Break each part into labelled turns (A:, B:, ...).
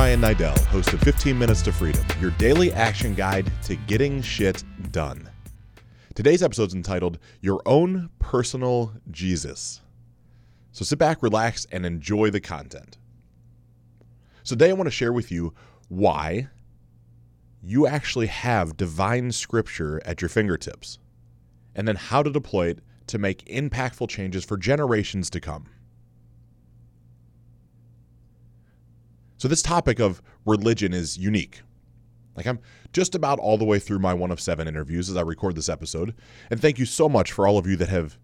A: Ryan Niddel, host of 15 Minutes to Freedom, your daily action guide to getting shit done. Today's episode is entitled Your Own Personal Jesus. So sit back, relax, and enjoy the content. So, today I want to share with you why you actually have divine scripture at your fingertips, and then how to deploy it to make impactful changes for generations to come. So, this topic of religion is unique. Like, I'm just about all the way through my one of seven interviews as I record this episode. And thank you so much for all of you that have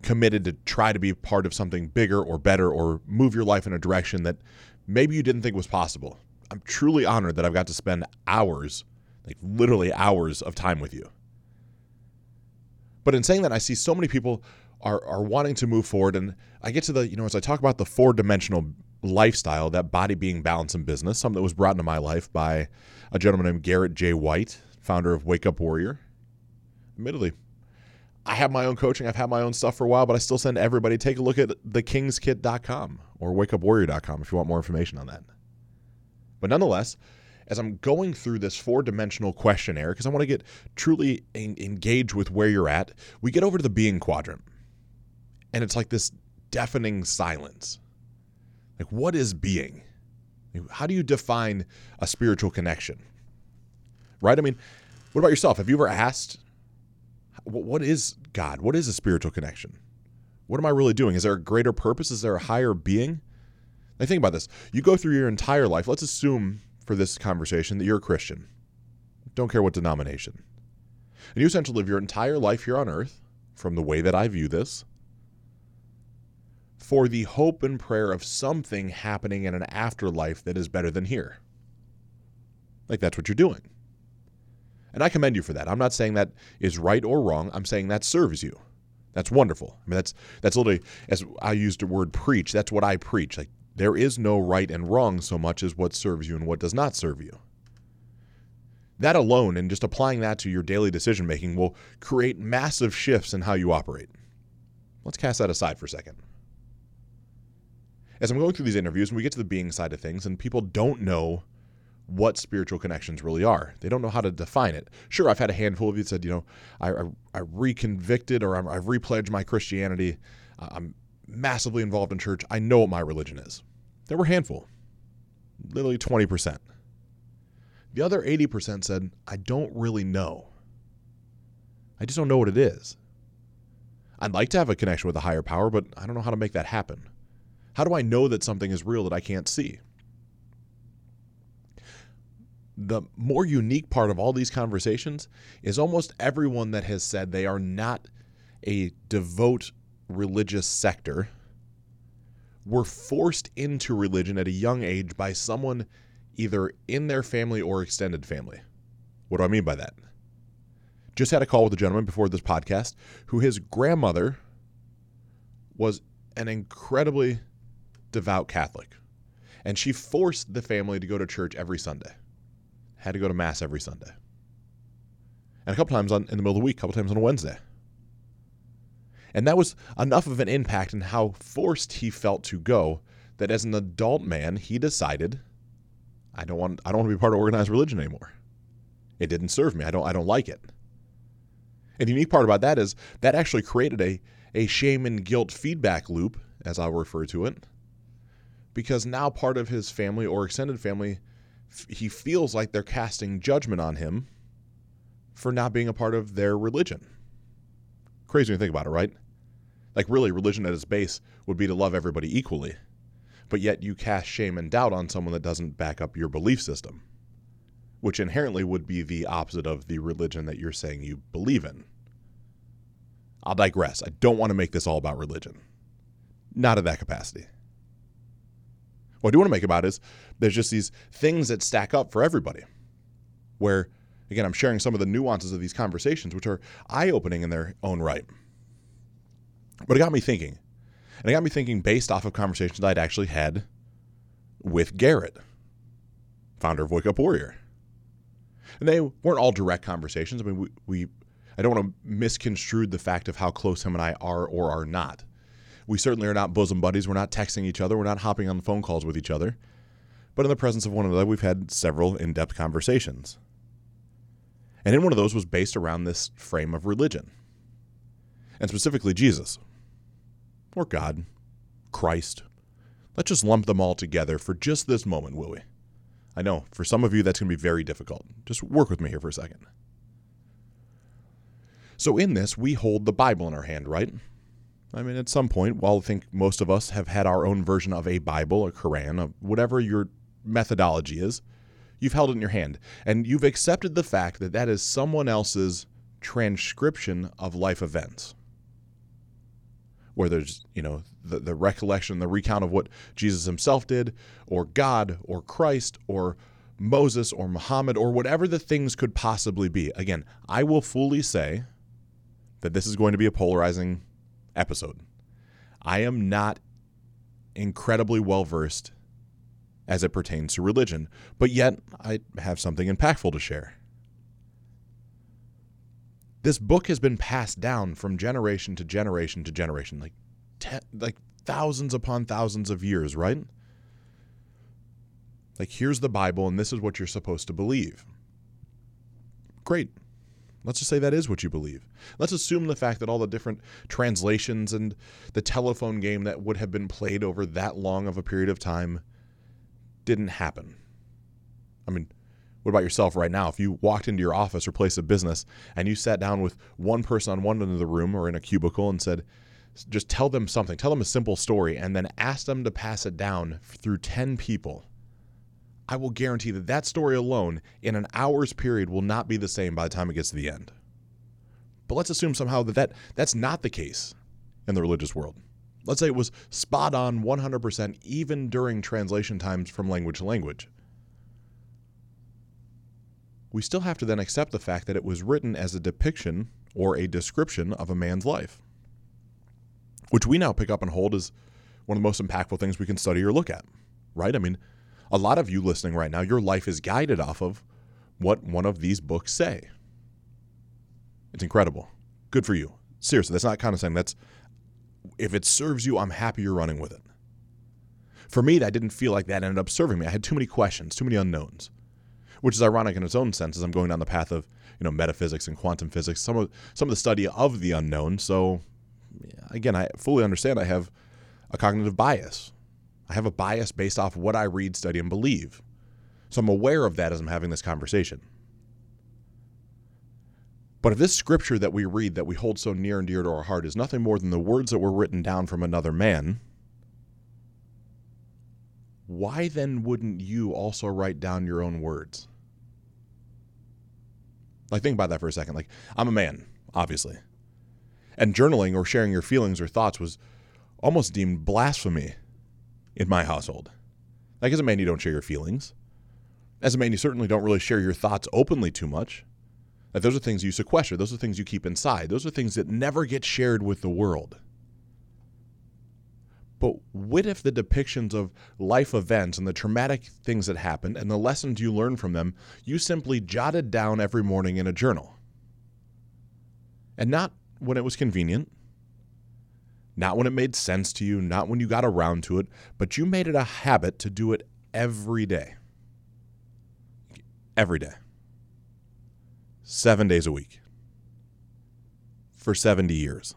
A: committed to try to be part of something bigger or better or move your life in a direction that maybe you didn't think was possible. I'm truly honored that I've got to spend hours, like literally hours of time with you. But in saying that, I see so many people are, are wanting to move forward. And I get to the, you know, as I talk about the four dimensional lifestyle, that body being balance in business, something that was brought into my life by a gentleman named Garrett J. White, founder of Wake Up Warrior. Admittedly, I have my own coaching. I've had my own stuff for a while, but I still send everybody take a look at thekingskit.com or wakeupwarrior.com if you want more information on that. But nonetheless, as I'm going through this four dimensional questionnaire, because I want to get truly en- engaged with where you're at, we get over to the being quadrant. And it's like this deafening silence. Like, what is being? How do you define a spiritual connection? Right? I mean, what about yourself? Have you ever asked, what is God? What is a spiritual connection? What am I really doing? Is there a greater purpose? Is there a higher being? Now, think about this. You go through your entire life. Let's assume for this conversation that you're a Christian. Don't care what denomination. And you essentially live your entire life here on earth, from the way that I view this, for the hope and prayer of something happening in an afterlife that is better than here. Like that's what you're doing. And I commend you for that. I'm not saying that is right or wrong. I'm saying that serves you. That's wonderful. I mean, that's that's literally as I used the word preach. That's what I preach. Like there is no right and wrong so much as what serves you and what does not serve you. That alone, and just applying that to your daily decision making, will create massive shifts in how you operate. Let's cast that aside for a second. As I'm going through these interviews, and we get to the being side of things, and people don't know what spiritual connections really are. They don't know how to define it. Sure, I've had a handful of you that said, you know, I, I, I reconvicted or i I've repledged my Christianity. I'm massively involved in church. I know what my religion is. There were a handful, literally 20%. The other 80% said, I don't really know. I just don't know what it is. I'd like to have a connection with a higher power, but I don't know how to make that happen. How do I know that something is real that I can't see? The more unique part of all these conversations is almost everyone that has said they are not a devout religious sector were forced into religion at a young age by someone either in their family or extended family. What do I mean by that? Just had a call with a gentleman before this podcast who his grandmother was an incredibly devout Catholic. And she forced the family to go to church every Sunday. Had to go to Mass every Sunday. And a couple times on, in the middle of the week, a couple times on a Wednesday. And that was enough of an impact in how forced he felt to go that as an adult man, he decided, I don't want I don't want to be part of organized religion anymore. It didn't serve me. I don't I don't like it. And the unique part about that is that actually created a, a shame and guilt feedback loop, as I'll refer to it, because now part of his family or extended family, he feels like they're casting judgment on him for not being a part of their religion. Crazy you think about it, right? Like, really, religion at its base would be to love everybody equally. But yet you cast shame and doubt on someone that doesn't back up your belief system, which inherently would be the opposite of the religion that you're saying you believe in. I'll digress. I don't want to make this all about religion. Not in that capacity. What I do want to make about is there's just these things that stack up for everybody. Where, again, I'm sharing some of the nuances of these conversations, which are eye opening in their own right. But it got me thinking. And it got me thinking based off of conversations I'd actually had with Garrett, founder of Wake Up Warrior. And they weren't all direct conversations. I mean, we, we I don't want to misconstrue the fact of how close him and I are or are not. We certainly are not bosom buddies. We're not texting each other. We're not hopping on the phone calls with each other. but in the presence of one another, we've had several in depth conversations. And in one of those was based around this frame of religion, and specifically Jesus, or God, Christ. Let's just lump them all together for just this moment, will we? I know for some of you that's going to be very difficult. Just work with me here for a second. So, in this, we hold the Bible in our hand, right? I mean, at some point, while I think most of us have had our own version of a Bible, a Quran, a, whatever your methodology is, you've held it in your hand. And you've accepted the fact that that is someone else's transcription of life events. Where there's, you know, the, the recollection, the recount of what Jesus himself did, or God, or Christ, or Moses, or Muhammad, or whatever the things could possibly be. Again, I will fully say that this is going to be a polarizing episode. I am not incredibly well versed as it pertains to religion, but yet I have something impactful to share. This book has been passed down from generation to generation to generation, like te- like thousands upon thousands of years, right? Like here's the Bible and this is what you're supposed to believe. Great. Let's just say that is what you believe. Let's assume the fact that all the different translations and the telephone game that would have been played over that long of a period of time didn't happen. I mean, what about yourself right now? If you walked into your office or place of business and you sat down with one person on one end of the room or in a cubicle and said, just tell them something, tell them a simple story, and then ask them to pass it down through 10 people I will guarantee that that story alone in an hour's period will not be the same by the time it gets to the end. But let's assume somehow that, that that's not the case in the religious world. Let's say it was spot on 100% even during translation times from language to language. We still have to then accept the fact that it was written as a depiction or a description of a man's life, which we now pick up and hold as one of the most impactful things we can study or look at, right? I mean, a lot of you listening right now, your life is guided off of what one of these books say. It's incredible. Good for you. Seriously, that's not kind of saying that's if it serves you, I'm happy you're running with it. For me, that didn't feel like that ended up serving me. I had too many questions, too many unknowns. Which is ironic in its own sense as I'm going down the path of, you know, metaphysics and quantum physics, some of some of the study of the unknown. So again, I fully understand I have a cognitive bias I have a bias based off what I read, study, and believe. So I'm aware of that as I'm having this conversation. But if this scripture that we read that we hold so near and dear to our heart is nothing more than the words that were written down from another man, why then wouldn't you also write down your own words? Like, think about that for a second. Like, I'm a man, obviously. And journaling or sharing your feelings or thoughts was almost deemed blasphemy in my household. Like, as a man, you don't share your feelings. As a man, you certainly don't really share your thoughts openly too much. Like, those are things you sequester, those are things you keep inside, those are things that never get shared with the world. But what if the depictions of life events and the traumatic things that happened and the lessons you learned from them, you simply jotted down every morning in a journal? And not when it was convenient, not when it made sense to you, not when you got around to it, but you made it a habit to do it every day. Every day. Seven days a week. For 70 years.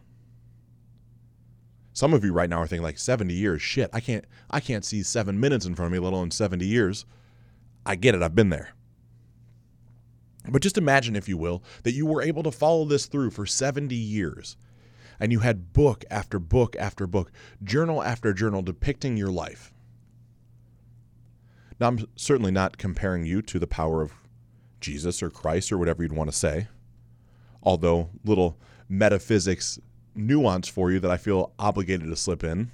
A: Some of you right now are thinking like 70 years, shit, I can't I can't see 7 minutes in front of me let alone 70 years. I get it, I've been there. But just imagine if you will that you were able to follow this through for 70 years and you had book after book after book, journal after journal depicting your life. Now, I'm certainly not comparing you to the power of Jesus or Christ or whatever you'd want to say, although little metaphysics nuance for you that I feel obligated to slip in.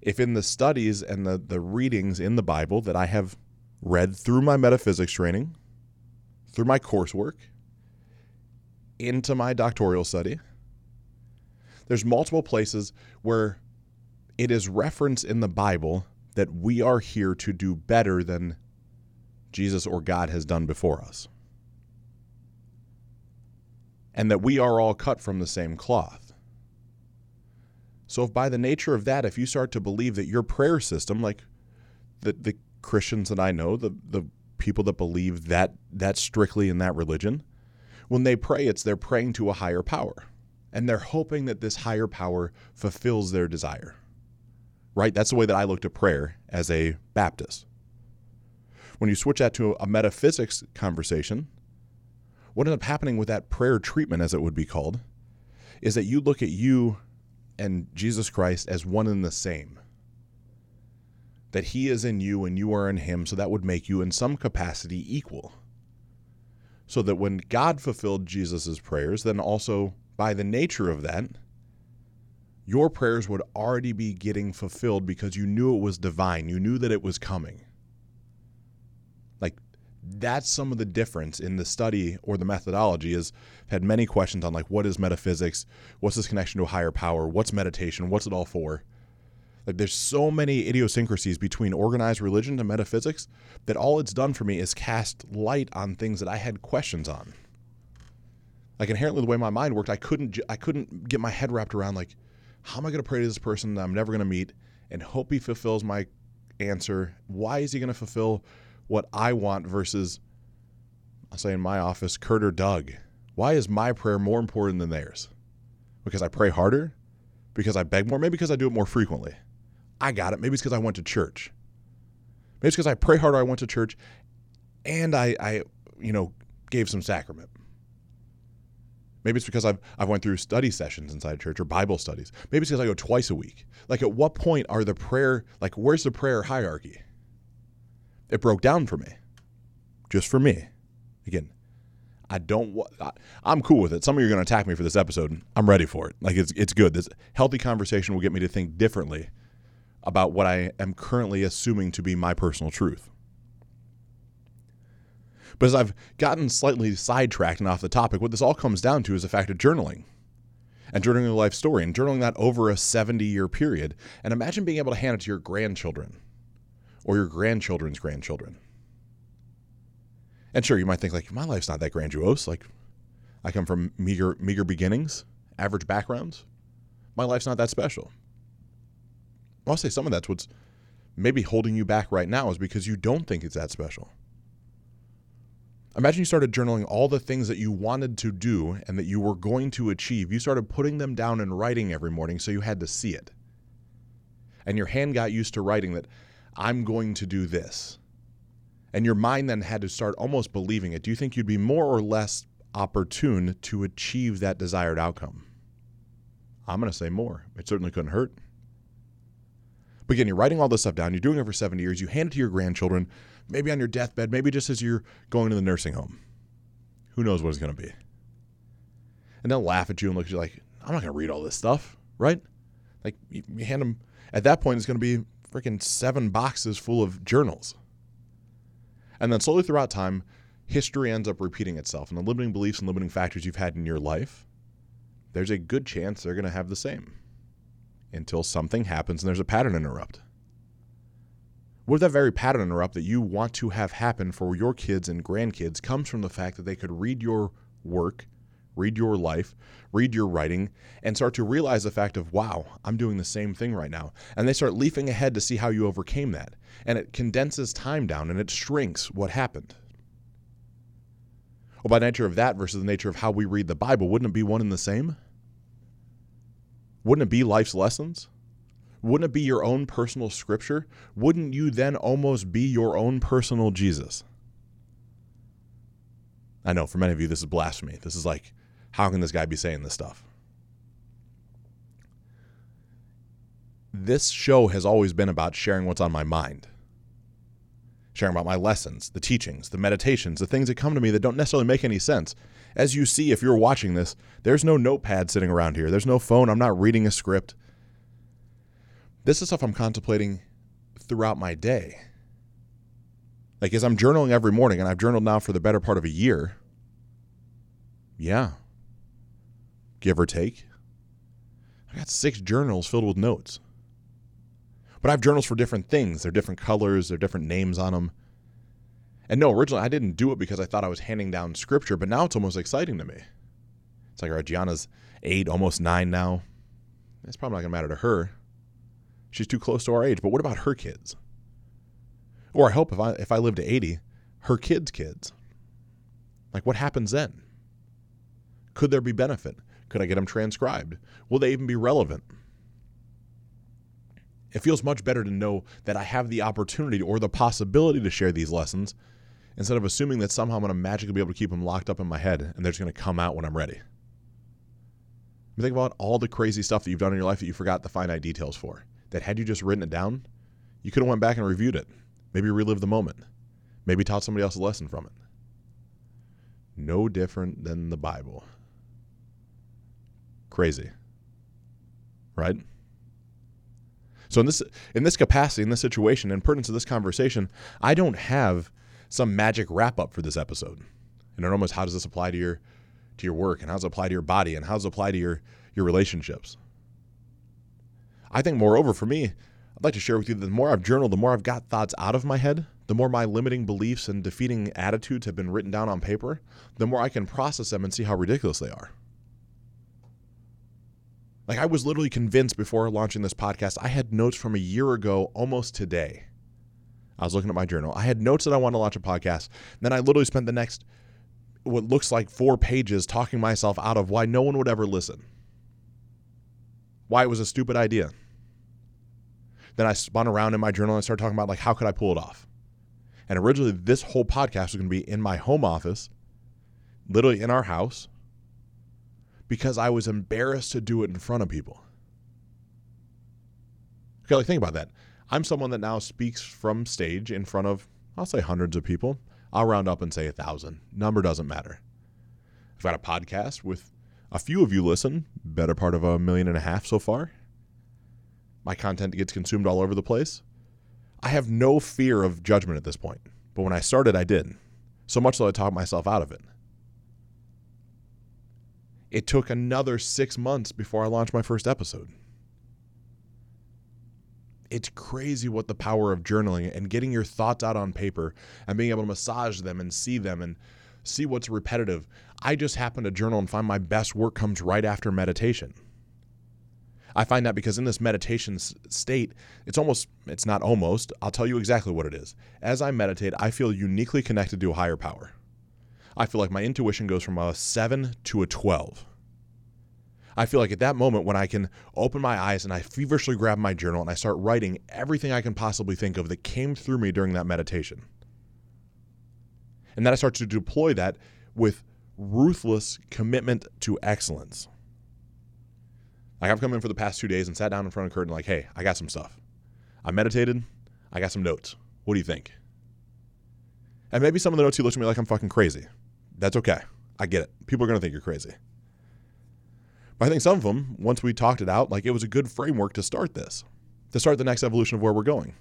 A: If in the studies and the, the readings in the Bible that I have read through my metaphysics training, through my coursework, into my doctoral study, there's multiple places where it is referenced in the Bible that we are here to do better than Jesus or God has done before us. And that we are all cut from the same cloth. So, if by the nature of that, if you start to believe that your prayer system, like the, the Christians that I know, the, the people that believe that that strictly in that religion, when they pray, it's they're praying to a higher power. And they're hoping that this higher power fulfills their desire. Right? That's the way that I looked at prayer as a Baptist. When you switch that to a metaphysics conversation, what ends up happening with that prayer treatment, as it would be called, is that you look at you and Jesus Christ as one and the same. That he is in you and you are in him, so that would make you in some capacity equal. So that when God fulfilled Jesus' prayers, then also by the nature of that, your prayers would already be getting fulfilled because you knew it was divine. You knew that it was coming. Like that's some of the difference in the study or the methodology is I've had many questions on like what is metaphysics what's this connection to a higher power what's meditation what's it all for like there's so many idiosyncrasies between organized religion and metaphysics that all it's done for me is cast light on things that i had questions on like inherently the way my mind worked i couldn't i couldn't get my head wrapped around like how am i going to pray to this person that i'm never going to meet and hope he fulfills my answer why is he going to fulfill what I want versus, I'll say in my office, Kurt or Doug. Why is my prayer more important than theirs? Because I pray harder? Because I beg more? Maybe because I do it more frequently. I got it. Maybe it's because I went to church. Maybe it's because I pray harder, I went to church, and I, I, you know, gave some sacrament. Maybe it's because I've I've went through study sessions inside church or Bible studies. Maybe it's because I go twice a week. Like at what point are the prayer like where's the prayer hierarchy? it broke down for me, just for me. Again, I don't. I'm cool with it. Some of you are going to attack me for this episode. I'm ready for it. Like it's it's good. This healthy conversation will get me to think differently about what I am currently assuming to be my personal truth. But as I've gotten slightly sidetracked and off the topic, what this all comes down to is the fact of journaling and journaling a life story and journaling that over a 70 year period. And imagine being able to hand it to your grandchildren or your grandchildren's grandchildren. And sure, you might think like my life's not that grandiose. Like I come from meager meager beginnings, average backgrounds. My life's not that special. I'll say some of that's what's maybe holding you back right now is because you don't think it's that special. Imagine you started journaling all the things that you wanted to do and that you were going to achieve. You started putting them down in writing every morning so you had to see it. And your hand got used to writing that I'm going to do this. And your mind then had to start almost believing it. Do you think you'd be more or less opportune to achieve that desired outcome? I'm going to say more. It certainly couldn't hurt. But again, you're writing all this stuff down. You're doing it for 70 years. You hand it to your grandchildren, maybe on your deathbed, maybe just as you're going to the nursing home. Who knows what it's going to be? And they'll laugh at you and look at you like, I'm not going to read all this stuff, right? Like, you, you hand them, at that point, it's going to be freaking seven boxes full of journals. And then slowly throughout time, history ends up repeating itself. And the limiting beliefs and limiting factors you've had in your life, there's a good chance they're going to have the same until something happens and there's a pattern interrupt. What if that very pattern interrupt that you want to have happen for your kids and grandkids comes from the fact that they could read your work read your life, read your writing, and start to realize the fact of, wow, I'm doing the same thing right now. And they start leafing ahead to see how you overcame that. And it condenses time down and it shrinks what happened. Well, by nature of that versus the nature of how we read the Bible, wouldn't it be one and the same? Wouldn't it be life's lessons? Wouldn't it be your own personal scripture? Wouldn't you then almost be your own personal Jesus? I know for many of you, this is blasphemy. This is like, how can this guy be saying this stuff? This show has always been about sharing what's on my mind, sharing about my lessons, the teachings, the meditations, the things that come to me that don't necessarily make any sense. As you see, if you're watching this, there's no notepad sitting around here, there's no phone, I'm not reading a script. This is stuff I'm contemplating throughout my day. Like, as I'm journaling every morning, and I've journaled now for the better part of a year, yeah, give or take. I got six journals filled with notes. But I have journals for different things. They're different colors, they're different names on them. And no, originally I didn't do it because I thought I was handing down scripture, but now it's almost exciting to me. It's like, all right, Gianna's eight, almost nine now. It's probably not going to matter to her. She's too close to our age. But what about her kids? Or I hope if I if I live to 80, her kids' kids. Like what happens then? Could there be benefit? Could I get them transcribed? Will they even be relevant? It feels much better to know that I have the opportunity or the possibility to share these lessons instead of assuming that somehow I'm going to magically be able to keep them locked up in my head and they're just going to come out when I'm ready. think about all the crazy stuff that you've done in your life that you forgot the finite details for. That had you just written it down, you could have went back and reviewed it. Maybe relived the moment. Maybe taught somebody else a lesson from it. No different than the Bible. Crazy. Right? So in this in this capacity, in this situation, in pertinence to this conversation, I don't have some magic wrap up for this episode. And it almost how does this apply to your to your work and how does it apply to your body and how does it apply to your your relationships? I think moreover for me, I'd like to share with you that the more I've journaled, the more I've got thoughts out of my head, the more my limiting beliefs and defeating attitudes have been written down on paper, the more I can process them and see how ridiculous they are. Like I was literally convinced before launching this podcast, I had notes from a year ago almost today I was looking at my journal. I had notes that I wanted to launch a podcast. Then I literally spent the next what looks like four pages talking myself out of why no one would ever listen. Why it was a stupid idea. Then I spun around in my journal and started talking about like how could I pull it off? And originally this whole podcast was going to be in my home office, literally in our house, because I was embarrassed to do it in front of people. Okay, like think about that. I'm someone that now speaks from stage in front of, I'll say hundreds of people. I'll round up and say a thousand. Number doesn't matter. I've got a podcast with a few of you listen, better part of a million and a half so far. My content gets consumed all over the place. I have no fear of judgment at this point. But when I started, I did. So much so I talked myself out of it. It took another six months before I launched my first episode it's crazy what the power of journaling and getting your thoughts out on paper and being able to massage them and see them and see what's repetitive. I just happen to journal and find my best work comes right after meditation. I find that because in this meditation state, it's almost, it's not almost, I'll tell you exactly what it is. As I meditate, I feel uniquely connected to a higher power. I feel like my intuition goes from a seven to a 12. I feel like at that moment when I can open my eyes and I feverishly grab my journal and I start writing everything I can possibly think of that came through me during that meditation. And then I start to deploy that with ruthless commitment to excellence. Like I've come in for the past two days and sat down in front of the curtain like, hey, I got some stuff. I meditated. I got some notes. What do you think? And maybe some of the notes you look at me like I'm fucking crazy. That's okay. I get it. People are going to think you're crazy. But I think some of them, once we talked it out, like it was a good framework to start this, to start the next evolution of where we're going,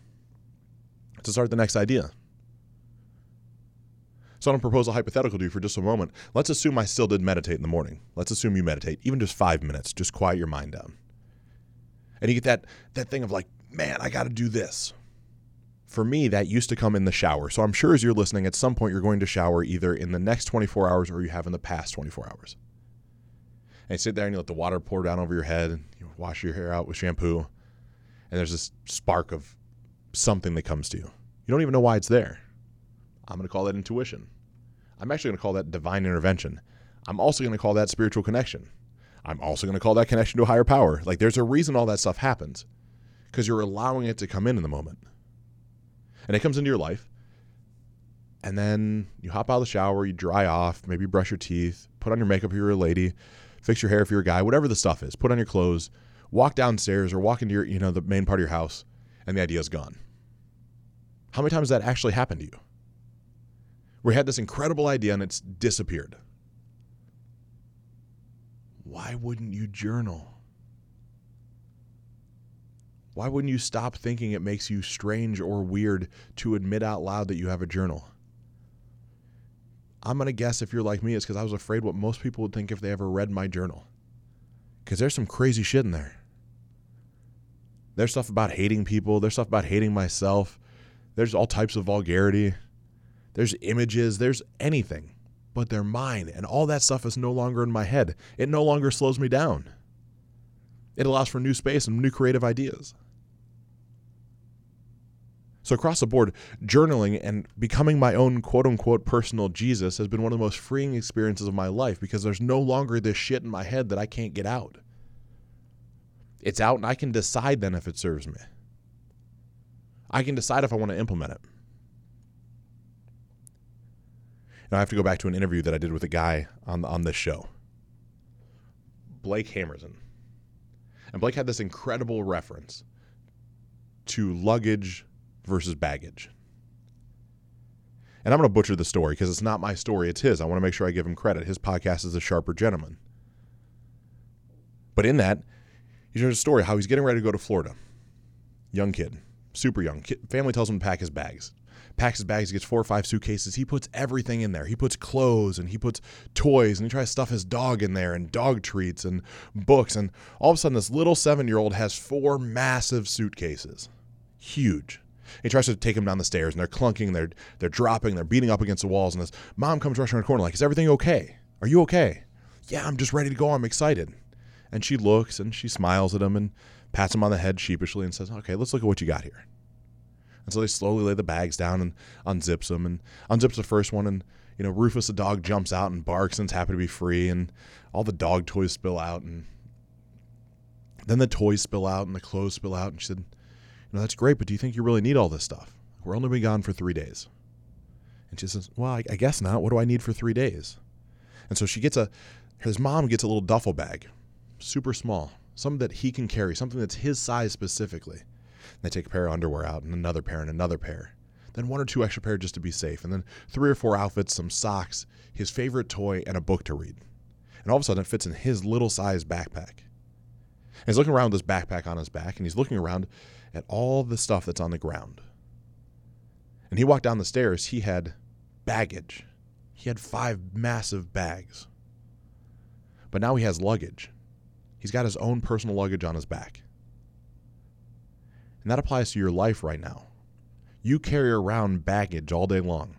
A: to start the next idea. So I'm going to propose a hypothetical to you for just a moment. Let's assume I still did meditate in the morning. Let's assume you meditate, even just five minutes, just quiet your mind down. And you get that, that thing of like, man, I got to do this. For me, that used to come in the shower. So I'm sure as you're listening, at some point you're going to shower either in the next 24 hours or you have in the past 24 hours. And you sit there and you let the water pour down over your head and you wash your hair out with shampoo and there's this spark of something that comes to you. You don't even know why it's there. I'm going to call that intuition. I'm actually going to call that divine intervention. I'm also going to call that spiritual connection. I'm also going to call that connection to a higher power. Like there's a reason all that stuff happens because you're allowing it to come in in the moment and it comes into your life and then you hop out of the shower you dry off maybe brush your teeth put on your makeup if you're a lady fix your hair if you're a guy, whatever the stuff is. Put on your clothes, walk downstairs or walk into your, you know, the main part of your house, and the idea is gone. How many times has that actually happened to you? We had this incredible idea and it's disappeared. Why wouldn't you journal? Why wouldn't you stop thinking it makes you strange or weird to admit out loud that you have a journal? I'm going to guess if you're like me, it's because I was afraid what most people would think if they ever read my journal. Because there's some crazy shit in there. There's stuff about hating people, there's stuff about hating myself, there's all types of vulgarity, there's images, there's anything. But they're mine, and all that stuff is no longer in my head. It no longer slows me down. It allows for new space and new creative ideas. So, across the board, journaling and becoming my own quote unquote personal Jesus has been one of the most freeing experiences of my life because there's no longer this shit in my head that I can't get out. It's out and I can decide then if it serves me. I can decide if I want to implement it. Now, I have to go back to an interview that I did with a guy on, on this show, Blake Hamerson. And Blake had this incredible reference to luggage versus baggage. And I'm going to butcher the story because it's not my story, it's his. I want to make sure I give him credit. His podcast is A Sharper Gentleman. But in that, he shares a story how he's getting ready to go to Florida. Young kid, super young. Kid, family tells him to pack his bags. Packs his bags, he gets four or five suitcases. He puts everything in there. He puts clothes and he puts toys and he tries to stuff his dog in there and dog treats and books. And all of a sudden, this little seven year old has four massive suitcases. Huge. He tries to take him down the stairs, and they're clunking, they're they're dropping, they're beating up against the walls. And this mom comes rushing around the corner, like, "Is everything okay? Are you okay?" Yeah, I'm just ready to go. I'm excited. And she looks and she smiles at him and pats him on the head sheepishly and says, "Okay, let's look at what you got here." And so they slowly lay the bags down and unzips them and unzips the first one and you know Rufus the dog jumps out and barks and and's happy to be free and all the dog toys spill out and then the toys spill out and the clothes spill out and she said you know, that's great, but do you think you really need all this stuff? We're only been gone for three days. And she says, well, I, I guess not. What do I need for three days? And so she gets a, his mom gets a little duffel bag, super small, something that he can carry, something that's his size specifically. And they take a pair of underwear out and another pair and another pair. Then one or two extra pair just to be safe. And then three or four outfits, some socks, his favorite toy, and a book to read. And all of a sudden it fits in his little size backpack. And he's looking around with this backpack on his back and he's looking around at all the stuff that's on the ground. And he walked down the stairs, he had baggage. He had five massive bags. But now he has luggage. He's got his own personal luggage on his back. And that applies to your life right now. You carry around baggage all day long.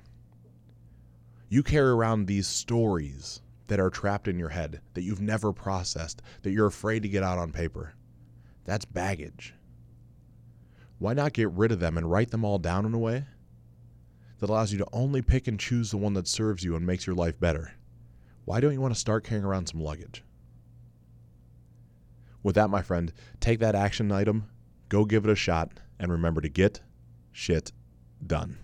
A: You carry around these stories that are trapped in your head that you've never processed, that you're afraid to get out on paper. That's baggage why not get rid of them and write them all down in a way that allows you to only pick and choose the one that serves you and makes your life better? Why don't you want to start carrying around some luggage? With that, my friend, take that action item, Go give it a shot and remember to get shit done.